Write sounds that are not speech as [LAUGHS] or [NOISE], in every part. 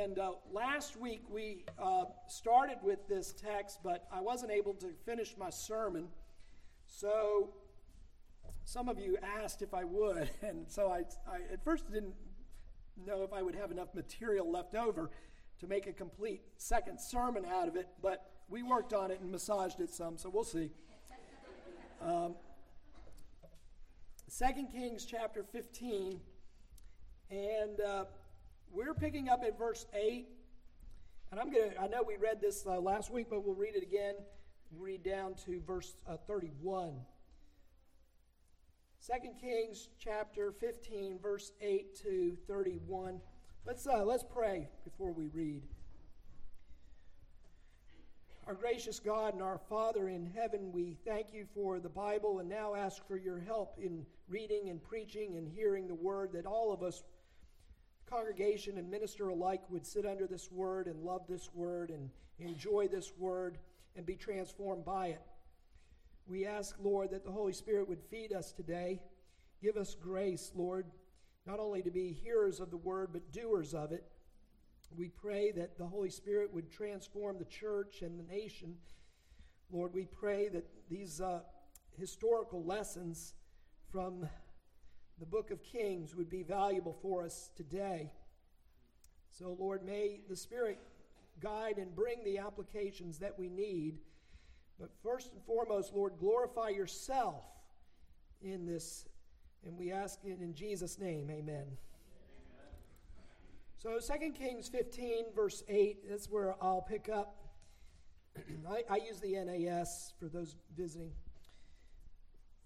And uh, last week we uh, started with this text, but I wasn't able to finish my sermon. So some of you asked if I would, [LAUGHS] and so I, I at first didn't know if I would have enough material left over to make a complete second sermon out of it, but we worked on it and massaged it some, so we'll see. Um, 2 Kings chapter 15, and uh, we're picking up at verse 8. And I'm going to, I know we read this uh, last week, but we'll read it again. Read down to verse uh, 31. 2 Kings chapter 15, verse 8 to 31. Let's, uh, let's pray before we read. Our gracious God and our Father in heaven, we thank you for the Bible and now ask for your help in reading and preaching and hearing the word that all of us, congregation and minister alike, would sit under this word and love this word and enjoy this word and be transformed by it. We ask, Lord, that the Holy Spirit would feed us today. Give us grace, Lord, not only to be hearers of the word, but doers of it. We pray that the Holy Spirit would transform the church and the nation. Lord, we pray that these uh, historical lessons from the book of Kings would be valuable for us today. So, Lord, may the Spirit guide and bring the applications that we need. But first and foremost, Lord, glorify yourself in this. And we ask it in Jesus' name. Amen. So 2 Kings 15, verse 8, that's where I'll pick up. [CLEARS THROAT] I, I, use the NAS for those visiting.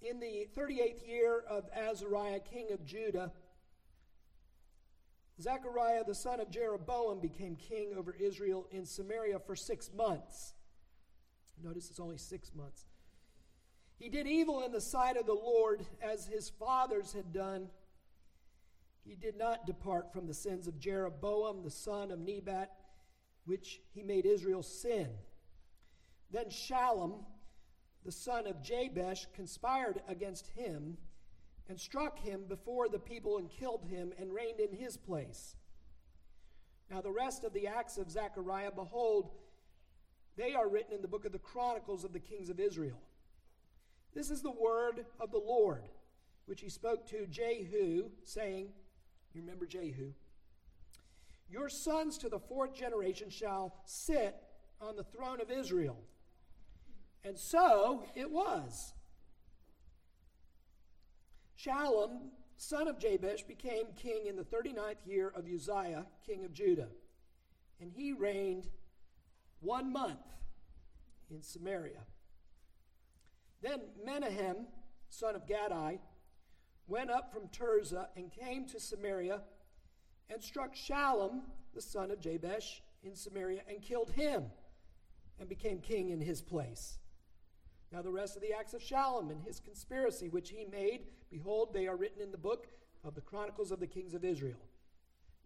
In the 38th year of Azariah, king of Judah, Zechariah the son of Jeroboam became king over Israel in Samaria for six months. Notice it's only six months. He did evil in the sight of the Lord as his fathers had done he did not depart from the sins of Jeroboam, the son of Nebat, which he made Israel sin. Then Shallum, the son of Jabesh, conspired against him and struck him before the people and killed him and reigned in his place. Now, the rest of the acts of Zechariah, behold, they are written in the book of the Chronicles of the kings of Israel. This is the word of the Lord, which he spoke to Jehu, saying, you remember Jehu? Your sons to the fourth generation shall sit on the throne of Israel. And so it was. Shallum, son of Jabesh, became king in the 39th year of Uzziah, king of Judah. And he reigned one month in Samaria. Then Menahem, son of Gadi, went up from Tirzah and came to Samaria and struck Shallum, the son of Jabesh, in Samaria and killed him and became king in his place. Now, the rest of the acts of Shallum and his conspiracy which he made, behold, they are written in the book of the Chronicles of the Kings of Israel.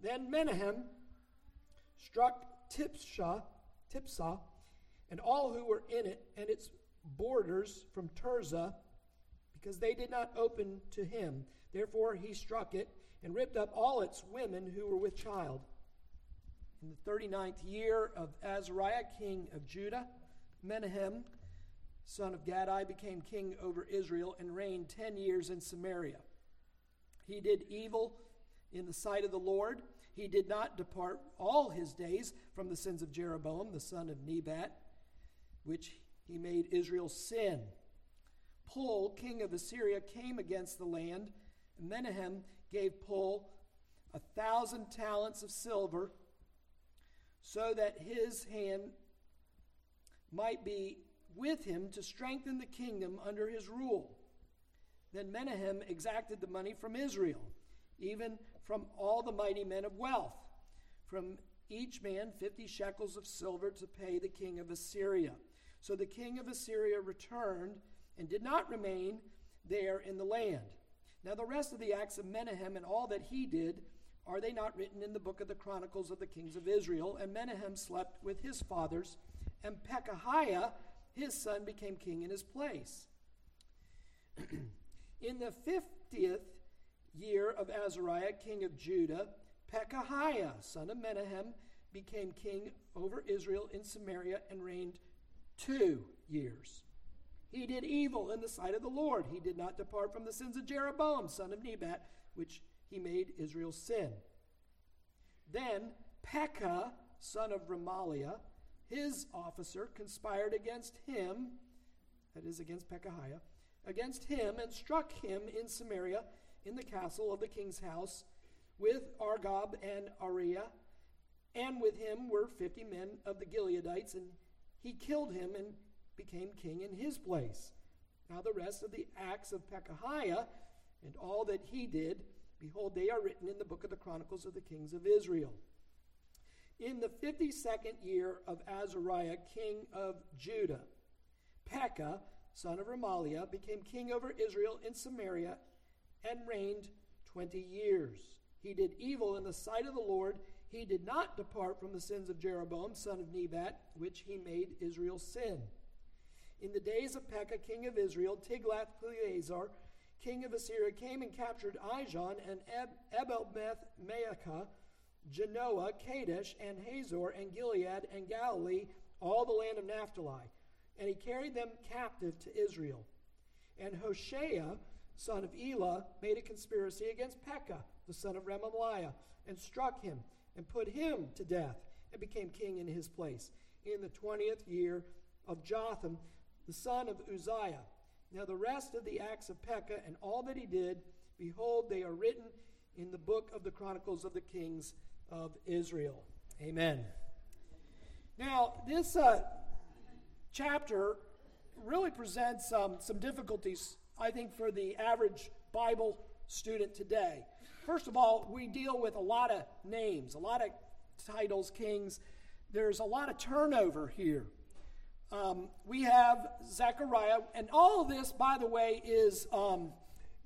Then Menahem struck Tiphsah, Tiphsah and all who were in it and its borders from Tirzah because they did not open to him. Therefore he struck it and ripped up all its women who were with child. In the 39th year of Azariah, king of Judah, Menahem, son of Gadi, became king over Israel and reigned ten years in Samaria. He did evil in the sight of the Lord. He did not depart all his days from the sins of Jeroboam, the son of Nebat, which he made Israel sin. Pul, king of Assyria, came against the land. And Menahem gave Pul a thousand talents of silver so that his hand might be with him to strengthen the kingdom under his rule. Then Menahem exacted the money from Israel, even from all the mighty men of wealth, from each man fifty shekels of silver to pay the king of Assyria. So the king of Assyria returned and did not remain there in the land. Now, the rest of the acts of Menahem and all that he did, are they not written in the book of the Chronicles of the kings of Israel? And Menahem slept with his fathers, and Pekahiah, his son, became king in his place. [CLEARS THROAT] in the fiftieth year of Azariah, king of Judah, Pekahiah, son of Menahem, became king over Israel in Samaria and reigned two years. He did evil in the sight of the Lord. He did not depart from the sins of Jeroboam, son of Nebat, which he made Israel sin. Then Pekah, son of Remaliah, his officer, conspired against him, that is, against Pekahiah, against him, and struck him in Samaria in the castle of the king's house with Argob and Arieh. And with him were fifty men of the Gileadites, and he killed him and became king in his place. Now, the rest of the acts of Pekahiah and all that he did, behold, they are written in the book of the Chronicles of the Kings of Israel. In the 52nd year of Azariah, king of Judah, Pekah, son of Remaliah, became king over Israel in Samaria and reigned 20 years. He did evil in the sight of the Lord. He did not depart from the sins of Jeroboam, son of Nebat, which he made Israel sin. In the days of Pekah, king of Israel, Tiglath-Pileser, king of Assyria, came and captured Ijon and Abel-beth Maacah, Janoah, Kadesh, and Hazor, and Gilead, and Galilee, all the land of Naphtali. And he carried them captive to Israel. And Hoshea, son of Elah, made a conspiracy against Pekah, the son of Remaliah, and struck him, and put him to death, and became king in his place, in the twentieth year of Jotham, the son of Uzziah. Now, the rest of the acts of Pekah and all that he did, behold, they are written in the book of the Chronicles of the Kings of Israel. Amen. Now, this uh, chapter really presents um, some difficulties, I think, for the average Bible student today. First of all, we deal with a lot of names, a lot of titles, kings. There's a lot of turnover here. Um, we have Zechariah, and all of this, by the way, is um,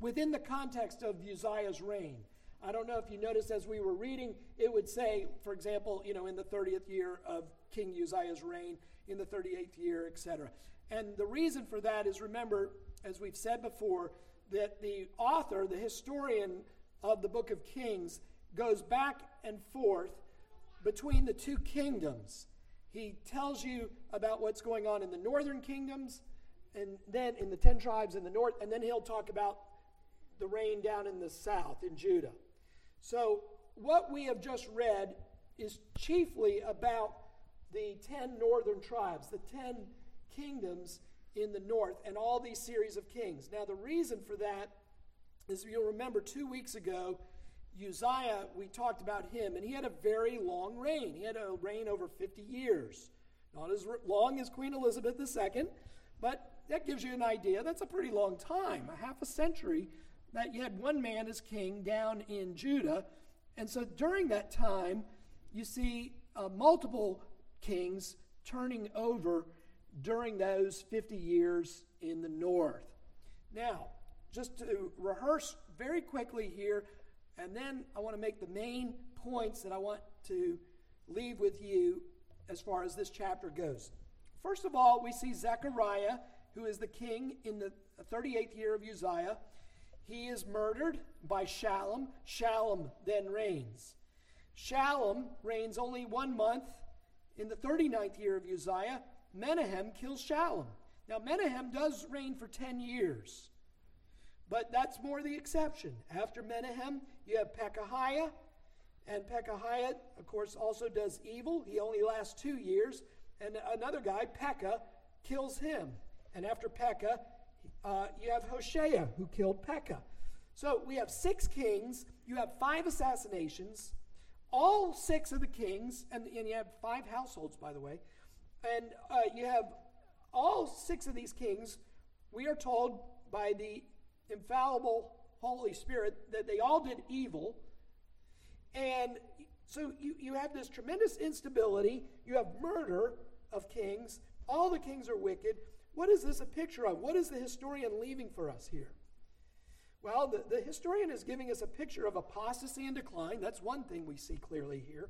within the context of Uzziah's reign. I don't know if you noticed as we were reading, it would say, for example, you know, in the 30th year of King Uzziah's reign, in the 38th year, etc. And the reason for that is remember, as we've said before, that the author, the historian of the book of Kings, goes back and forth between the two kingdoms he tells you about what's going on in the northern kingdoms and then in the 10 tribes in the north, and then he'll talk about the reign down in the south in Judah. So, what we have just read is chiefly about the 10 northern tribes, the 10 kingdoms in the north, and all these series of kings. Now, the reason for that is you'll remember two weeks ago, Uzziah, we talked about him, and he had a very long reign. He had a reign over 50 years. Not as long as Queen Elizabeth II, but that gives you an idea. That's a pretty long time, a half a century, that you had one man as king down in Judah. And so during that time, you see uh, multiple kings turning over during those 50 years in the north. Now, just to rehearse very quickly here, and then I want to make the main points that I want to leave with you as far as this chapter goes. First of all, we see Zechariah, who is the king in the 38th year of Uzziah. He is murdered by Shallum. Shallum then reigns. Shallum reigns only one month. In the 39th year of Uzziah, Menahem kills Shallum. Now, Menahem does reign for 10 years. But that's more the exception. After Menahem, you have Pekahiah. And Pekahiah, of course, also does evil. He only lasts two years. And another guy, Pekah, kills him. And after Pekah, uh, you have Hoshea, who killed Pekah. So we have six kings. You have five assassinations. All six of the kings, and, and you have five households, by the way. And uh, you have all six of these kings, we are told by the infallible Holy Spirit that they all did evil. And so you, you have this tremendous instability. You have murder of kings. All the kings are wicked. What is this a picture of? What is the historian leaving for us here? Well, the, the historian is giving us a picture of apostasy and decline. That's one thing we see clearly here.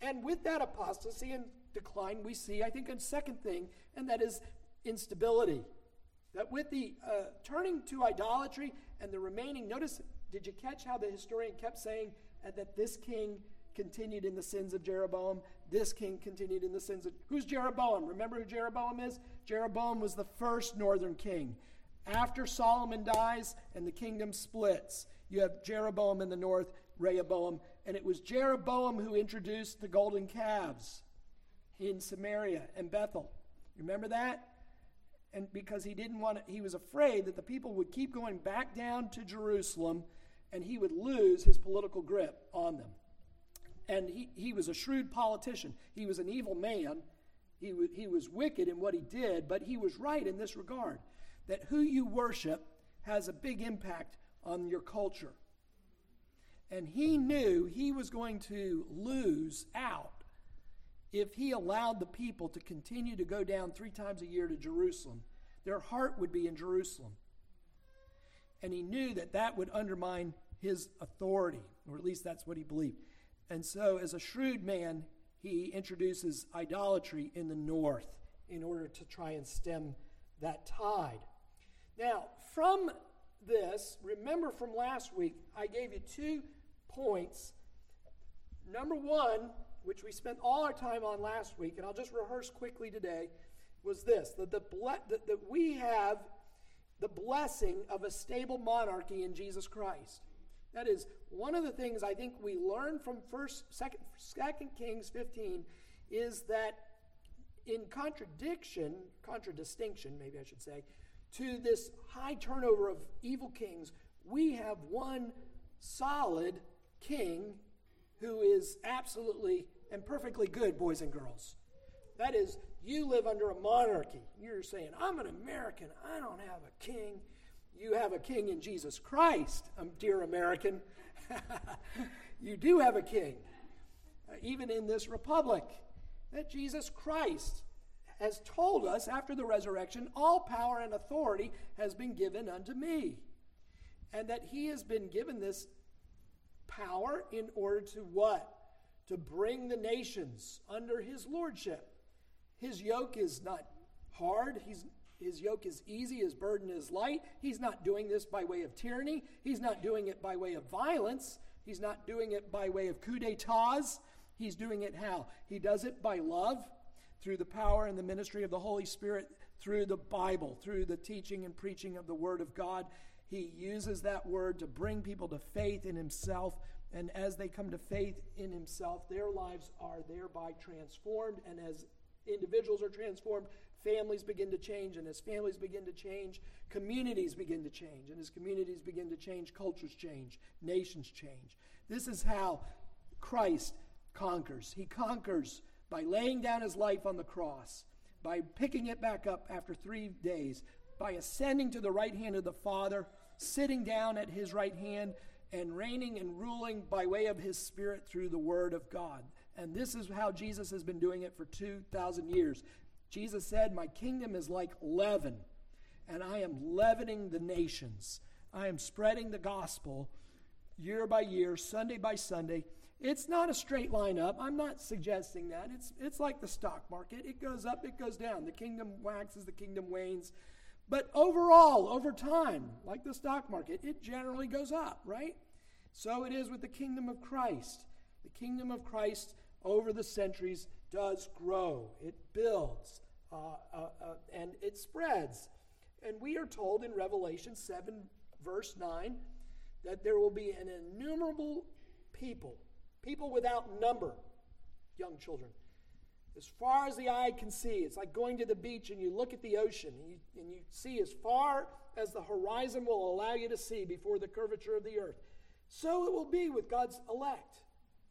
And with that apostasy and decline, we see, I think, a second thing, and that is instability. That with the uh, turning to idolatry and the remaining, notice, did you catch how the historian kept saying uh, that this king continued in the sins of Jeroboam. This king continued in the sins of. Who's Jeroboam? Remember who Jeroboam is? Jeroboam was the first northern king. After Solomon dies and the kingdom splits, you have Jeroboam in the north, Rehoboam, and it was Jeroboam who introduced the golden calves in Samaria and Bethel. Remember that? And because he didn't want to, he was afraid that the people would keep going back down to Jerusalem and he would lose his political grip on them. And he, he was a shrewd politician. He was an evil man. He, w- he was wicked in what he did, but he was right in this regard that who you worship has a big impact on your culture. And he knew he was going to lose out if he allowed the people to continue to go down three times a year to Jerusalem. Their heart would be in Jerusalem. And he knew that that would undermine his authority, or at least that's what he believed. And so, as a shrewd man, he introduces idolatry in the north in order to try and stem that tide. Now, from this, remember from last week, I gave you two points. Number one, which we spent all our time on last week, and I'll just rehearse quickly today, was this that, the ble- that, that we have the blessing of a stable monarchy in Jesus Christ. That is one of the things I think we learn from first, second, second Kings 15 is that in contradiction, contradistinction, maybe I should say, to this high turnover of evil kings, we have one solid king who is absolutely and perfectly good, boys and girls. That is, you live under a monarchy. You're saying, I'm an American. I don't have a king. You have a king in Jesus Christ, um, dear American. [LAUGHS] you do have a king, uh, even in this republic. That Jesus Christ has told us after the resurrection, all power and authority has been given unto me. And that he has been given this power in order to what? To bring the nations under his lordship. His yoke is not hard. He's, his yoke is easy. His burden is light. He's not doing this by way of tyranny. He's not doing it by way of violence. He's not doing it by way of coup d'etats. He's doing it how? He does it by love, through the power and the ministry of the Holy Spirit, through the Bible, through the teaching and preaching of the Word of God. He uses that Word to bring people to faith in Himself. And as they come to faith in Himself, their lives are thereby transformed. And as individuals are transformed, families begin to change. And as families begin to change, communities begin to change. And as communities begin to change, cultures change, nations change. This is how Christ conquers. He conquers by laying down his life on the cross, by picking it back up after three days, by ascending to the right hand of the Father, sitting down at his right hand, and reigning and ruling by way of his Spirit through the Word of God. And this is how Jesus has been doing it for 2,000 years. Jesus said, My kingdom is like leaven, and I am leavening the nations. I am spreading the gospel year by year, Sunday by Sunday. It's not a straight line up. I'm not suggesting that. It's, it's like the stock market it goes up, it goes down. The kingdom waxes, the kingdom wanes. But overall, over time, like the stock market, it generally goes up, right? So it is with the kingdom of Christ. The kingdom of Christ over the centuries does grow, it builds, uh, uh, uh, and it spreads. And we are told in Revelation 7, verse 9, that there will be an innumerable people, people without number, young children. As far as the eye can see, it's like going to the beach and you look at the ocean and you, and you see as far as the horizon will allow you to see before the curvature of the earth. So it will be with God's elect.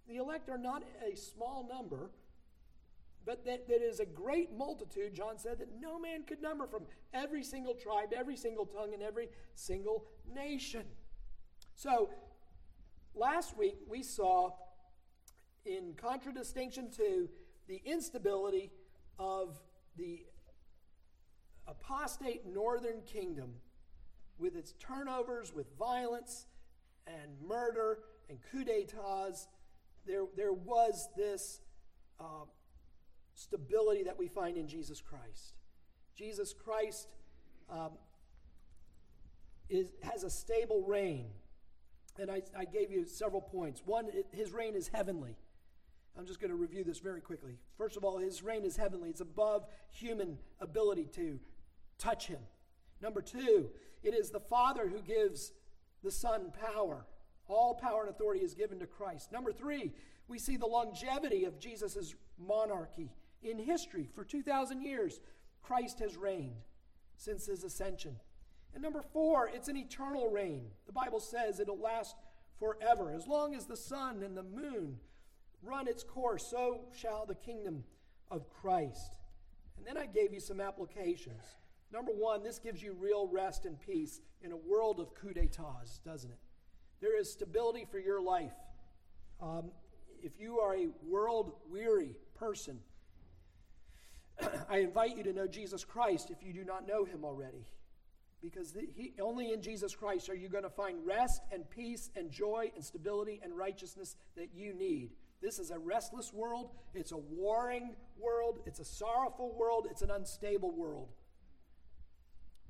The elect are not a small number, but that, that is a great multitude, John said, that no man could number from every single tribe, every single tongue, and every single nation. So, last week we saw, in contradistinction to the instability of the apostate northern kingdom with its turnovers, with violence and murder and coup d'etats, there, there was this uh, stability that we find in Jesus Christ. Jesus Christ um, is, has a stable reign. And I, I gave you several points. One, it, his reign is heavenly. I'm just going to review this very quickly. First of all, his reign is heavenly, it's above human ability to touch him. Number two, it is the Father who gives the Son power. All power and authority is given to Christ. Number three, we see the longevity of Jesus' monarchy in history. For 2,000 years, Christ has reigned since his ascension. And number four, it's an eternal reign. The Bible says it'll last forever. As long as the sun and the moon run its course, so shall the kingdom of Christ. And then I gave you some applications. Number one, this gives you real rest and peace in a world of coup d'etats, doesn't it? There is stability for your life. Um, if you are a world weary person, [CLEARS THROAT] I invite you to know Jesus Christ if you do not know him already. Because the, he, only in Jesus Christ are you going to find rest and peace and joy and stability and righteousness that you need. This is a restless world, it's a warring world, it's a sorrowful world, it's an unstable world.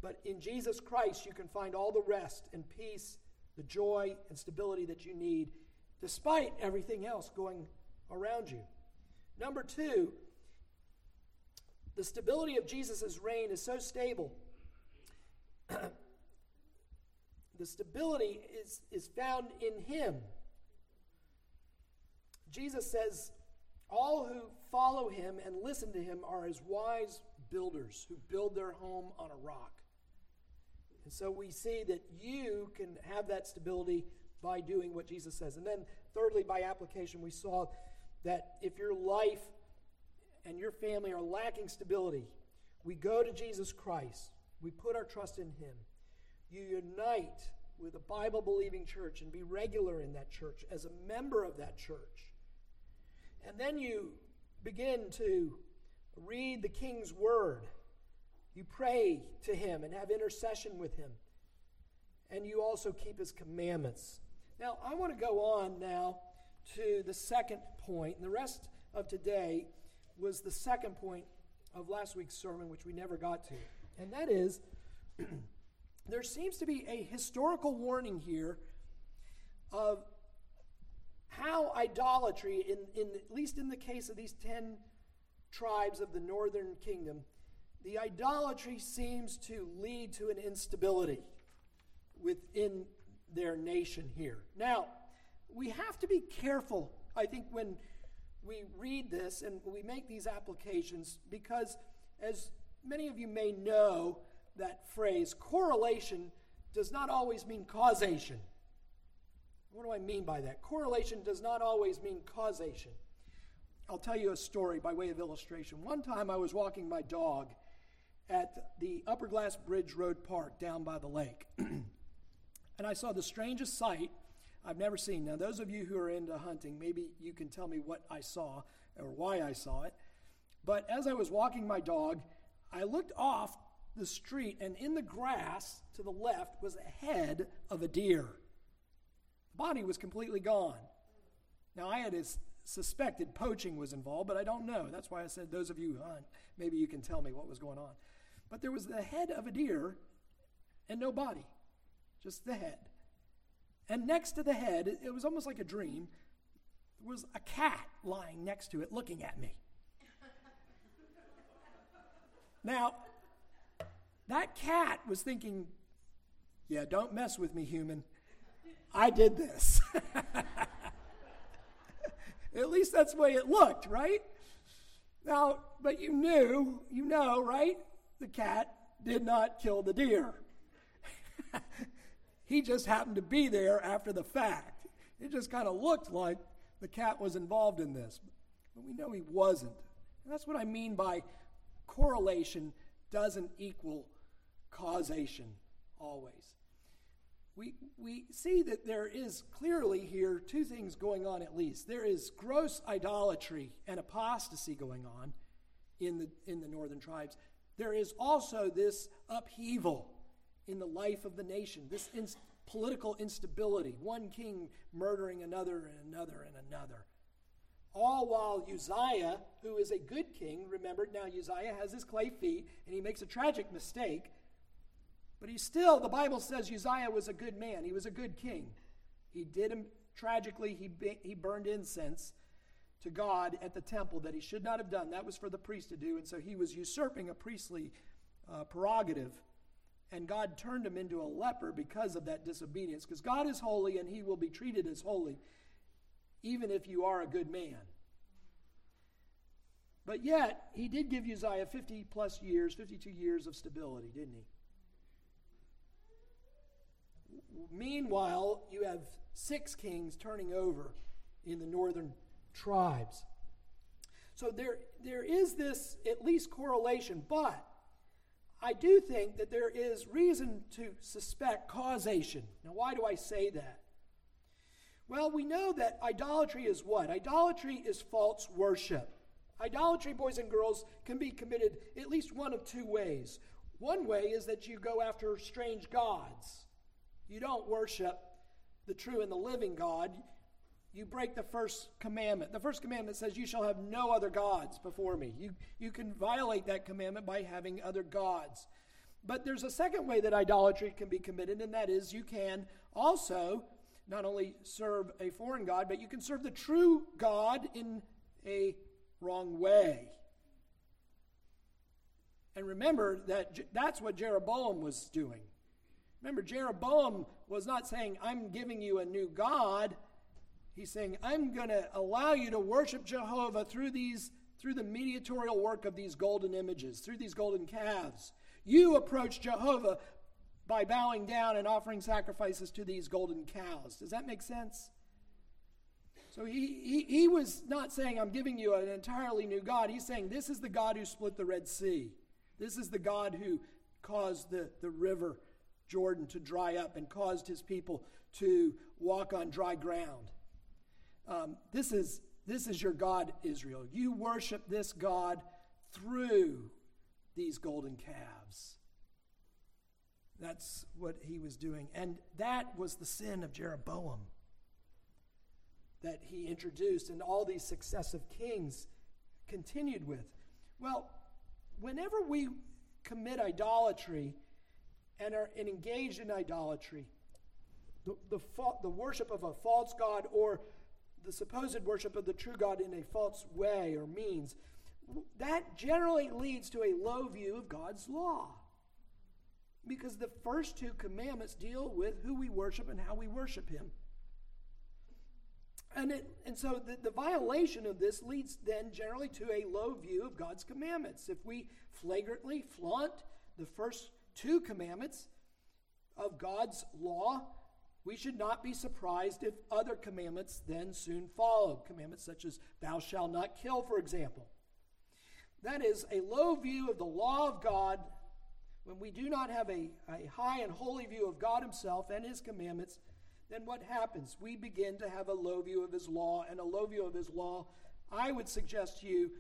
But in Jesus Christ, you can find all the rest and peace, the joy and stability that you need, despite everything else going around you. Number two, the stability of Jesus' reign is so stable. [CLEARS THROAT] the stability is, is found in Him. Jesus says, All who follow Him and listen to Him are as wise builders who build their home on a rock. And so we see that you can have that stability by doing what Jesus says. And then, thirdly, by application, we saw that if your life and your family are lacking stability, we go to Jesus Christ. We put our trust in Him. You unite with a Bible believing church and be regular in that church as a member of that church. And then you begin to read the King's Word. You pray to Him and have intercession with Him. And you also keep His commandments. Now, I want to go on now to the second point. And the rest of today was the second point of last week's sermon, which we never got to. And that is [CLEARS THROAT] there seems to be a historical warning here of how idolatry, in, in, at least in the case of these 10 tribes of the northern kingdom, the idolatry seems to lead to an instability within their nation here. Now, we have to be careful, I think, when we read this and we make these applications because, as many of you may know, that phrase, correlation does not always mean causation. What do I mean by that? Correlation does not always mean causation. I'll tell you a story by way of illustration. One time I was walking my dog at the Upper Glass Bridge Road Park down by the lake. [CLEARS THROAT] and I saw the strangest sight I've never seen. Now, those of you who are into hunting, maybe you can tell me what I saw or why I saw it. But as I was walking my dog, I looked off the street, and in the grass to the left was a head of a deer. The body was completely gone. Now, I had suspected poaching was involved, but I don't know. That's why I said, those of you who hunt, maybe you can tell me what was going on. But there was the head of a deer and no body, just the head. And next to the head, it was almost like a dream, there was a cat lying next to it looking at me. now, that cat was thinking, yeah, don't mess with me, human. I did this. [LAUGHS] At least that's the way it looked, right? Now, but you knew, you know, right? The cat did not kill the deer. [LAUGHS] He just happened to be there after the fact. It just kind of looked like the cat was involved in this. But we know he wasn't. And that's what I mean by correlation doesn't equal causation always. We, we see that there is clearly here two things going on at least. There is gross idolatry and apostasy going on in the, in the northern tribes. There is also this upheaval in the life of the nation, this political instability, one king murdering another and another and another. All while Uzziah, who is a good king, remember now Uzziah has his clay feet and he makes a tragic mistake, but he still, the Bible says Uzziah was a good man. He was a good king. He did him tragically, he, he burned incense to God at the temple that he should not have done. That was for the priest to do, and so he was usurping a priestly uh, prerogative. And God turned him into a leper because of that disobedience. Because God is holy and he will be treated as holy, even if you are a good man. But yet, he did give Uzziah 50 plus years, 52 years of stability, didn't he? Meanwhile, you have six kings turning over in the northern tribes. So there, there is this at least correlation, but I do think that there is reason to suspect causation. Now, why do I say that? Well, we know that idolatry is what? Idolatry is false worship. Idolatry, boys and girls, can be committed at least one of two ways. One way is that you go after strange gods. You don't worship the true and the living God. You break the first commandment. The first commandment says, You shall have no other gods before me. You, you can violate that commandment by having other gods. But there's a second way that idolatry can be committed, and that is you can also not only serve a foreign God, but you can serve the true God in a wrong way. And remember that that's what Jeroboam was doing. Remember, Jeroboam was not saying, I'm giving you a new God. He's saying, I'm going to allow you to worship Jehovah through these through the mediatorial work of these golden images, through these golden calves. You approach Jehovah by bowing down and offering sacrifices to these golden cows. Does that make sense? So he, he, he was not saying, I'm giving you an entirely new God. He's saying, This is the God who split the Red Sea. This is the God who caused the, the river Jordan to dry up and caused his people to walk on dry ground. Um, this, is, this is your God, Israel. You worship this God through these golden calves. That's what he was doing. And that was the sin of Jeroboam that he introduced and all these successive kings continued with. Well, whenever we commit idolatry, and are engaged in idolatry, the, the, the worship of a false God or the supposed worship of the true God in a false way or means, that generally leads to a low view of God's law. Because the first two commandments deal with who we worship and how we worship Him. And, it, and so the, the violation of this leads then generally to a low view of God's commandments. If we flagrantly flaunt the first two commandments of God's law, we should not be surprised if other commandments then soon follow. Commandments such as, Thou shalt not kill, for example. That is a low view of the law of God when we do not have a, a high and holy view of God Himself and His commandments. Then what happens? We begin to have a low view of His law, and a low view of His law, I would suggest to you,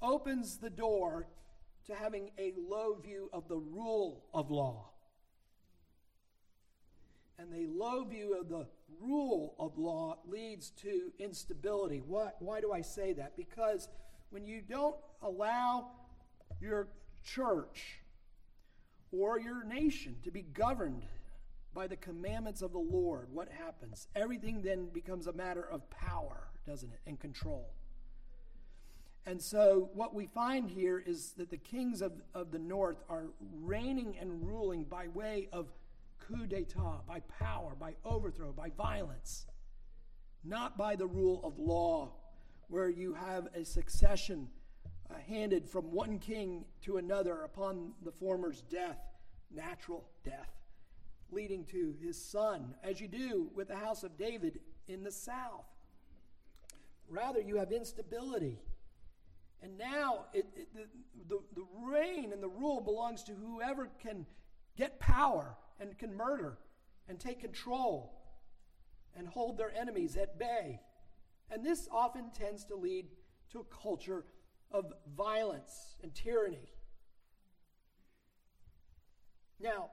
opens the door to having a low view of the rule of law. And the low view of the rule of law leads to instability. Why, why do I say that? Because when you don't allow your church or your nation to be governed by the commandments of the Lord, what happens? Everything then becomes a matter of power, doesn't it? And control. And so, what we find here is that the kings of, of the north are reigning and ruling by way of coup d'etat, by power, by overthrow, by violence, not by the rule of law, where you have a succession uh, handed from one king to another upon the former's death, natural death, leading to his son, as you do with the house of David in the south. Rather, you have instability and now it, it, the, the, the reign and the rule belongs to whoever can get power and can murder and take control and hold their enemies at bay. And this often tends to lead to a culture of violence and tyranny. Now,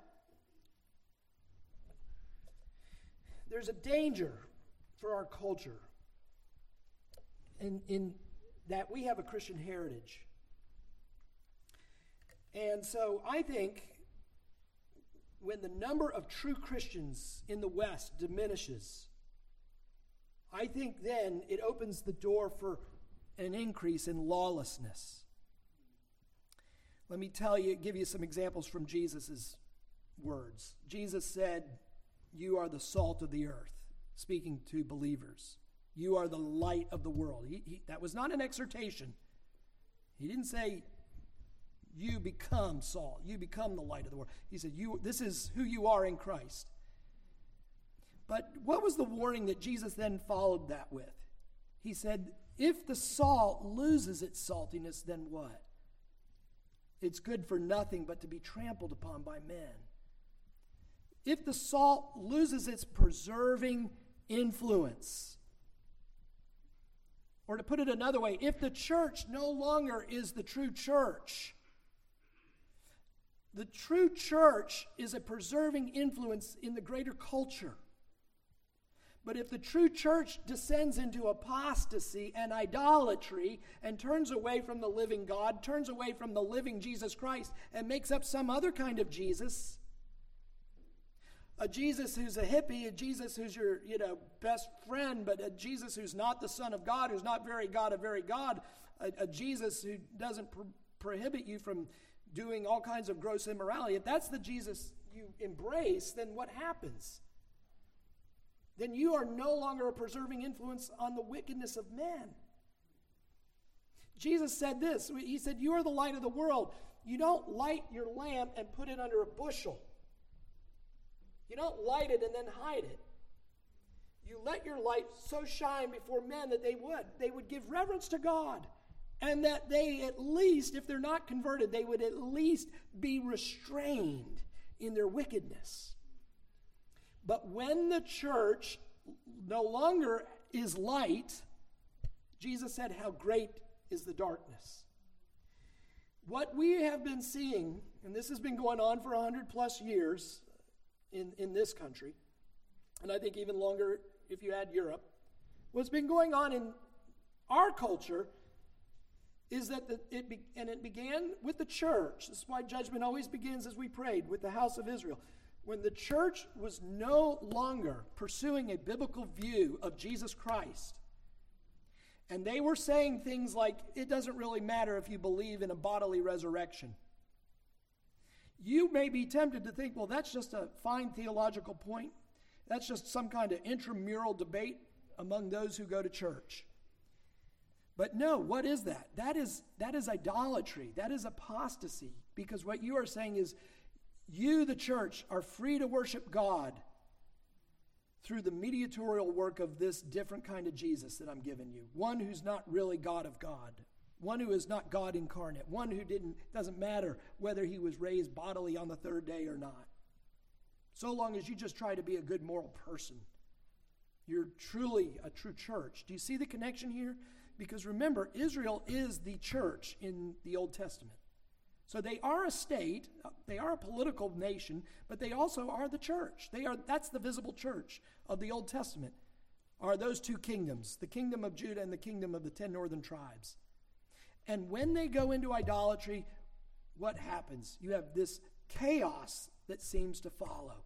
there's a danger for our culture in, in that we have a Christian heritage. And so I think when the number of true Christians in the West diminishes, I think then it opens the door for an increase in lawlessness. Let me tell you, give you some examples from Jesus' words. Jesus said, You are the salt of the earth, speaking to believers. You are the light of the world. He, he, that was not an exhortation. He didn't say, You become salt, you become the light of the world. He said, you, This is who you are in Christ. But what was the warning that Jesus then followed that with? He said, If the salt loses its saltiness, then what? It's good for nothing but to be trampled upon by men. If the salt loses its preserving influence, or to put it another way, if the church no longer is the true church, the true church is a preserving influence in the greater culture. But if the true church descends into apostasy and idolatry and turns away from the living God, turns away from the living Jesus Christ, and makes up some other kind of Jesus, a Jesus who's a hippie, a Jesus who's your you know best friend, but a Jesus who's not the Son of God, who's not very God of very God, a, a Jesus who doesn't pro- prohibit you from doing all kinds of gross immorality. If that's the Jesus you embrace, then what happens? then you are no longer a preserving influence on the wickedness of men. Jesus said this He said, You are the light of the world. You don't light your lamp and put it under a bushel. You don't light it and then hide it. You let your light so shine before men that they would. They would give reverence to God. And that they at least, if they're not converted, they would at least be restrained in their wickedness. But when the church no longer is light, Jesus said, How great is the darkness. What we have been seeing, and this has been going on for 100 plus years in, in this country, and I think even longer if you add Europe, what's been going on in our culture is that the, it be, and it began with the church. This is why judgment always begins as we prayed with the house of Israel when the church was no longer pursuing a biblical view of Jesus Christ, and they were saying things like, it doesn't really matter if you believe in a bodily resurrection. You may be tempted to think, well, that's just a fine theological point. That's just some kind of intramural debate among those who go to church. But no, what is that? That is, that is idolatry. That is apostasy. Because what you are saying is you, the church, are free to worship God through the mediatorial work of this different kind of Jesus that I'm giving you. One who's not really God of God, one who is not God incarnate, one who didn't doesn't matter whether he was raised bodily on the third day or not. So long as you just try to be a good moral person, you're truly a true church. Do you see the connection here? Because remember, Israel is the church in the Old Testament. So they are a state, they are a political nation, but they also are the church. They are that's the visible church of the Old Testament. Are those two kingdoms, the kingdom of Judah and the kingdom of the 10 northern tribes. And when they go into idolatry, what happens? You have this chaos that seems to follow.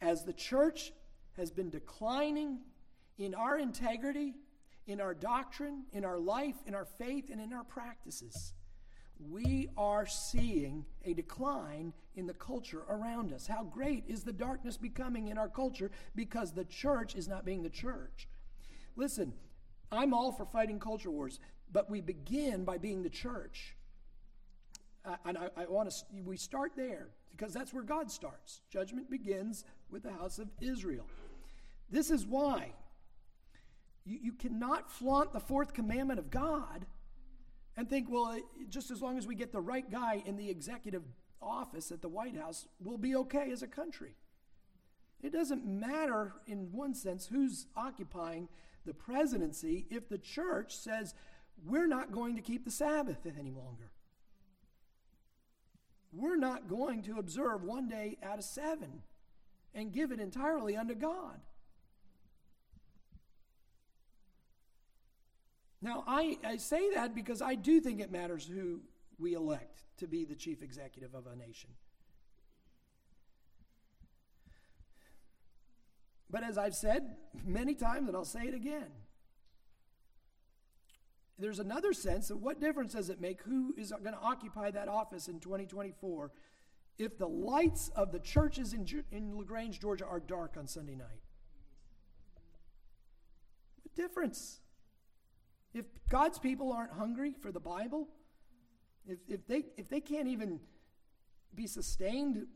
As the church has been declining in our integrity, in our doctrine, in our life, in our faith, and in our practices we are seeing a decline in the culture around us. How great is the darkness becoming in our culture because the church is not being the church? Listen, I'm all for fighting culture wars, but we begin by being the church. Uh, and I, I want to, we start there because that's where God starts. Judgment begins with the house of Israel. This is why you, you cannot flaunt the fourth commandment of God and think, well, just as long as we get the right guy in the executive office at the White House, we'll be okay as a country. It doesn't matter, in one sense, who's occupying the presidency if the church says, we're not going to keep the Sabbath any longer. We're not going to observe one day out of seven and give it entirely unto God. Now, I, I say that because I do think it matters who we elect to be the chief executive of a nation. But as I've said many times, and I'll say it again, there's another sense of what difference does it make who is going to occupy that office in 2024 if the lights of the churches in, in LaGrange, Georgia are dark on Sunday night? What difference? If God's people aren't hungry for the Bible, if, if, they, if they can't even be sustained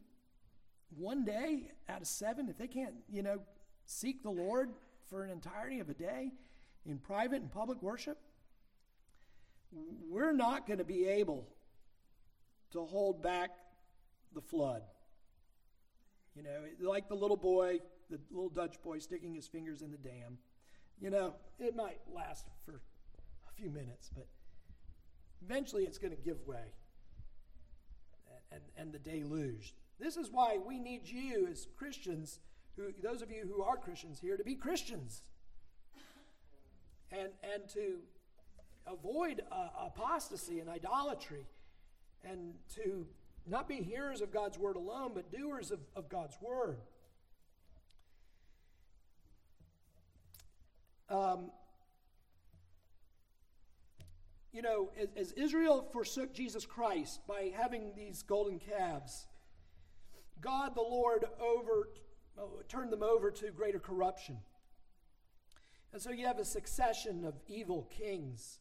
one day out of seven, if they can't, you know, seek the Lord for an entirety of a day in private and public worship, we're not going to be able to hold back the flood. You know, like the little boy, the little Dutch boy sticking his fingers in the dam. You know, it might last for few minutes, but eventually it's going to give way and, and, and the deluge. This is why we need you as Christians, who, those of you who are Christians here, to be Christians and, and to avoid uh, apostasy and idolatry and to not be hearers of God's word alone, but doers of, of God's word. Um, you know, as, as, Israel forsook Jesus Christ by having these golden calves, God the Lord over, turned them over to greater corruption. And so you have a succession of evil kings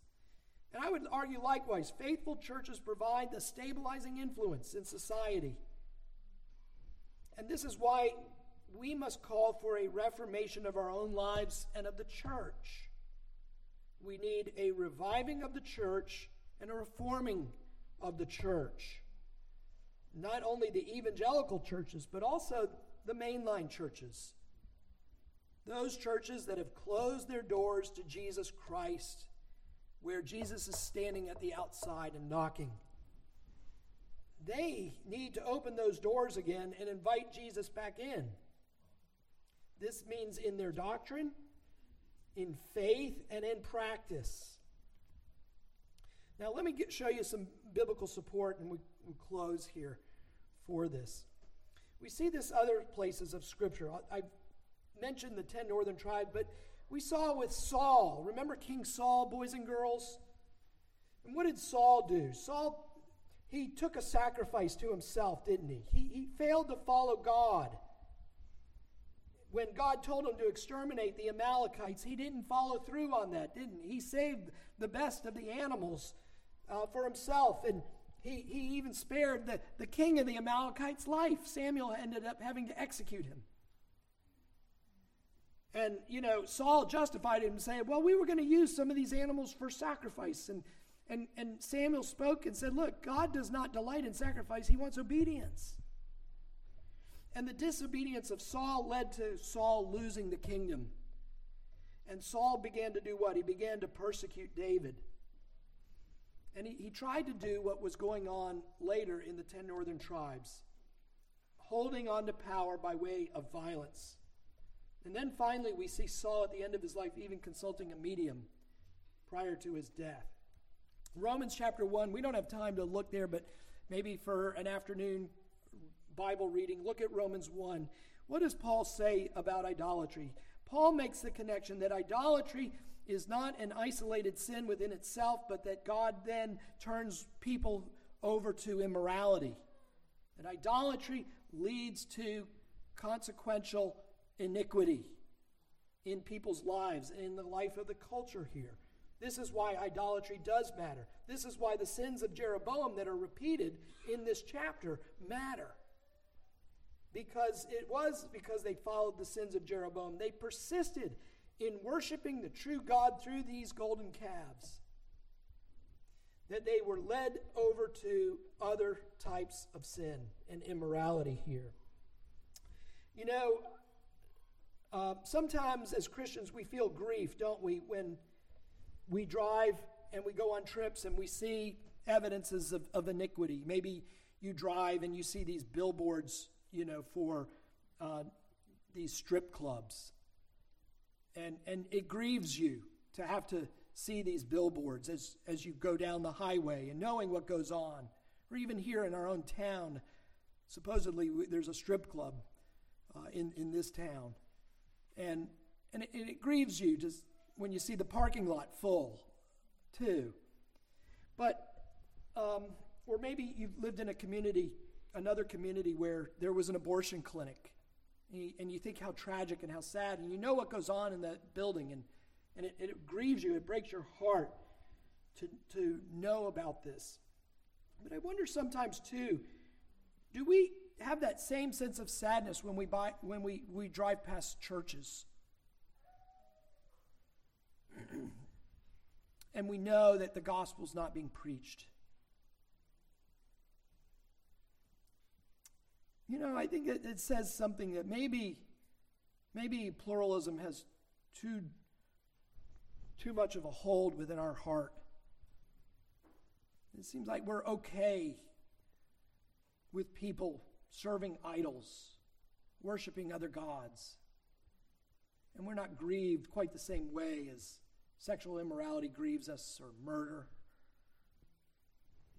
and I would argue likewise, faithful churches provide the stabilizing influence in society. And this is why we must call for a reformation of our own lives and of the church. We need a reviving of the church and a reforming of the church. Not only the evangelical churches, but also the mainline churches. Those churches that have closed their doors to Jesus Christ where Jesus is standing at the outside and knocking. They need to open those doors again and invite Jesus back in. This means in their doctrine, in faith, and in practice. Now, let me get, show you some biblical support, and we, we close here for this. We see this other places of Scripture. I, I mentioned the ten northern tribes, but we saw with Saul. Remember King Saul, boys and girls? And what did Saul do? Saul, he took a sacrifice to himself, didn't he? He, he failed to follow God. When God told him to exterminate the Amalekites, he didn't follow through on that, didn't he? He saved the best of the animals uh, for himself, and he, he even spared the, the king of the Amalekites' life. Samuel ended up having to execute him. And, you know, Saul justified him saying, well, we were going to use some of these animals for sacrifice. And, and, and Samuel spoke and said, look, God does not delight in sacrifice, he wants obedience. And the disobedience of Saul led to Saul losing the kingdom. And Saul began to do what? He began to persecute David. And he, he tried to do what was going on later in the ten northern tribes, holding on to power by way of violence. And then finally, we see Saul at the end of his life even consulting a medium prior to his death. Romans chapter 1, we don't have time to look there, but maybe for an afternoon Bible reading, look at Romans 1. What does Paul say about idolatry? Paul makes the connection that idolatry is not an isolated sin within itself, but that God then turns people over to immorality. That idolatry leads to consequential iniquity in people's lives and in the life of the culture here. This is why idolatry does matter. This is why the sins of Jeroboam that are repeated in this chapter matter. Because it was because they followed the sins of Jeroboam. They persisted in worshiping the true God through these golden calves. That they were led over to other types of sin and immorality here. You know, uh, sometimes as Christians, we feel grief, don't we, when we drive and we go on trips and we see evidences of, of iniquity. Maybe you drive and you see these billboards, you know, for uh, these strip clubs. And, and it grieves you to have to see these billboards as, as you go down the highway and knowing what goes on. Or even here in our own town, supposedly there's a strip club uh, in, in this town. And, and, it, and it grieves you just when you see the parking lot full, too. But, um, or maybe you've lived in a community, another community where there was an abortion clinic. And you, and you think how tragic and how sad, and you know what goes on in that building, and, and it, it grieves you, it breaks your heart to, to know about this. But I wonder sometimes, too, do we have that same sense of sadness when we, buy, when we, we drive past churches? [CLEARS THROAT] and we know that the gospel's not being preached. You know, I think it, it says something that maybe, maybe pluralism has too, too much of a hold within our heart. It seems like we're okay with people serving idols, worshiping other gods. And we're not grieved quite the same way as sexual immorality grieves us or murder.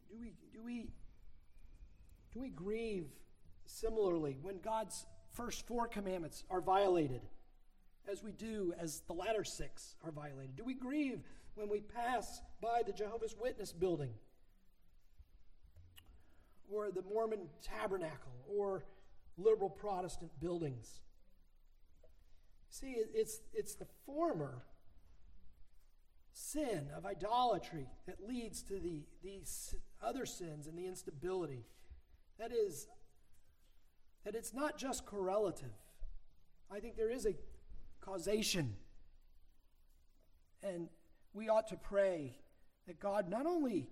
Do we, do we, do we grieve similarly when God's first four commandments are violated, as we do as the latter six are violated? Do we grieve when we pass by the Jehovah's Witness building? Or the Mormon tabernacle, or liberal Protestant buildings. See, it's, it's the former sin of idolatry that leads to the, these other sins and the instability. That is, that it's not just correlative. I think there is a causation. And we ought to pray that God not only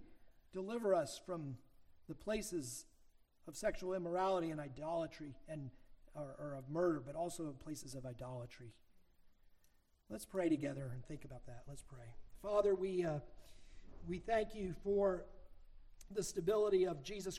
deliver us from the places of sexual immorality and idolatry and or, or of murder, but also places of idolatry. Let's pray together and think about that. Let's pray. Father, we, uh, we thank you for the stability of Jesus Christ.